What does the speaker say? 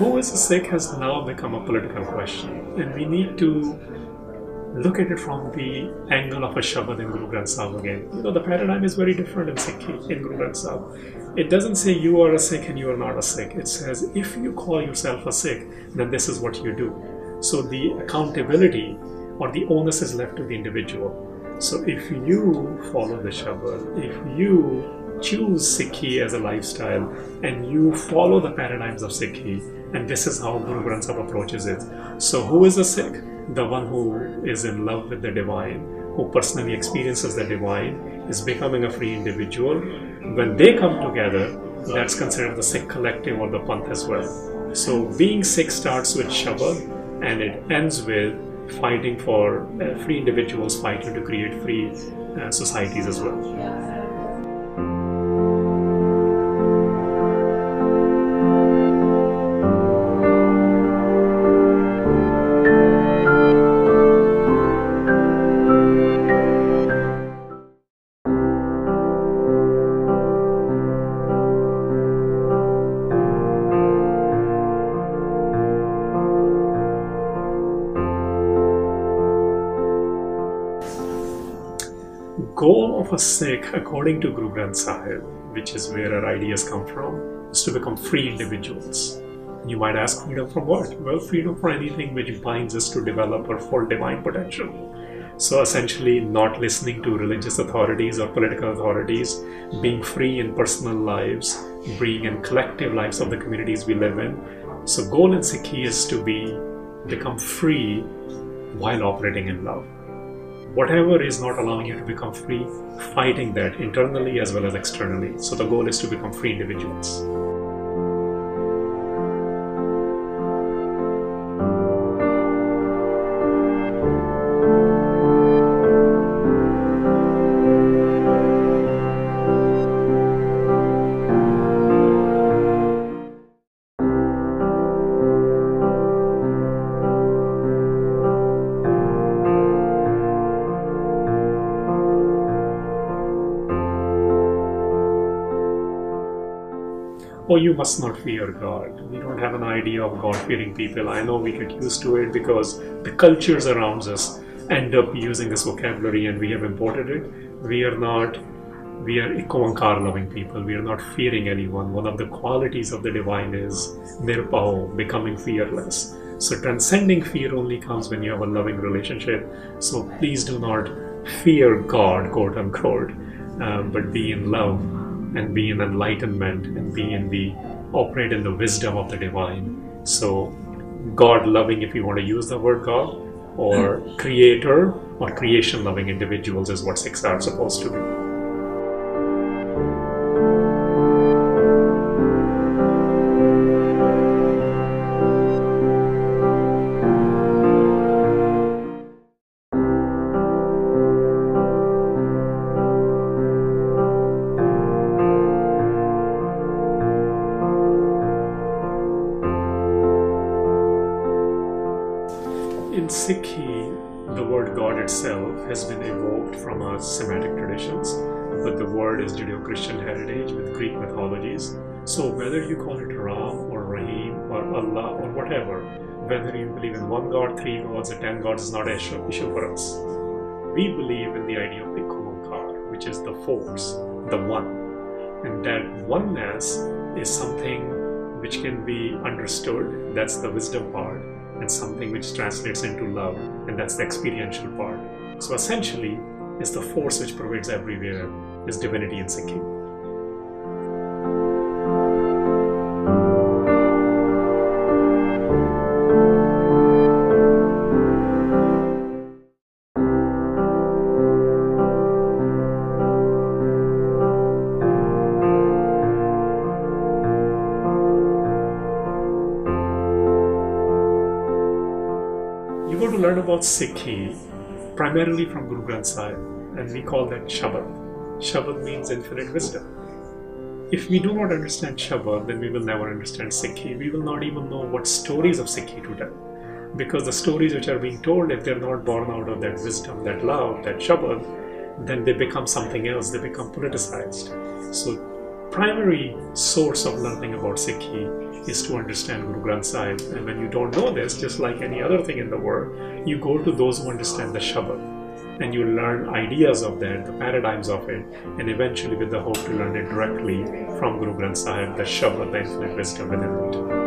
is a Sikh has now become a political question, and we need to look at it from the angle of a Shabad in Guru Granth Sahib again. You know, the paradigm is very different in Sikh in Guru Granth Sahib. It doesn't say you are a Sikh and you are not a Sikh. It says if you call yourself a Sikh, then this is what you do. So the accountability or the onus is left to the individual. So if you follow the Shabad, if you choose Sikhi as a lifestyle and you follow the paradigms of Sikhi, and this is how Guru Granth Sahib approaches it. So, who is a Sikh? The one who is in love with the divine, who personally experiences the divine, is becoming a free individual. When they come together, that's considered the Sikh collective or the Panth as well. So, being Sikh starts with Shabad and it ends with fighting for uh, free individuals, fighting to create free uh, societies as well. Goal of a Sikh, according to Guru Granth Sahib, which is where our ideas come from, is to become free individuals. You might ask freedom from what? Well, freedom for anything which binds us to develop our full divine potential. So essentially, not listening to religious authorities or political authorities, being free in personal lives, being in collective lives of the communities we live in. So, goal in Sikhi is to be become free while operating in love whatever is not allowing you to become free, fighting that internally as well as externally. So the goal is to become free individuals. Oh, you must not fear God. We don't have an idea of God fearing people. I know we get used to it because the cultures around us end up using this vocabulary and we have imported it. We are not, we are ikonkar loving people. We are not fearing anyone. One of the qualities of the divine is nirbhau, becoming fearless. So transcending fear only comes when you have a loving relationship. So please do not fear God, quote unquote, uh, but be in love and be in enlightenment and be in the operate in the wisdom of the divine. So, God loving, if you want to use the word God, or mm. creator or creation loving individuals is what Sikhs are supposed to be. In Sikhi, the word God itself has been evoked from our Semitic traditions, but the word is Judeo Christian heritage with Greek mythologies. So, whether you call it Ram or Rahim or Allah or whatever, whether you believe in one God, three gods, or ten gods is not an issue, issue for us. We believe in the idea of the Ikonkar, which is the force, the one. And that oneness is something which can be understood, that's the wisdom part and something which translates into love, and that's the experiential part. So essentially, is the force which pervades everywhere, is divinity in Sikhi. Learn about Sikhi primarily from Guru Granth Sahib, and we call that Shabad. Shabad means infinite wisdom. If we do not understand Shabad, then we will never understand Sikhi. We will not even know what stories of Sikhi to tell. Because the stories which are being told, if they're not born out of that wisdom, that love, that Shabad, then they become something else, they become politicized. So primary source of learning about Sikhi is to understand Guru Granth Sahib. And when you don't know this, just like any other thing in the world, you go to those who understand the Shabad and you learn ideas of that, the paradigms of it, and eventually with the hope to learn it directly from Guru Granth Sahib, the Shabad, the infinite wisdom within it.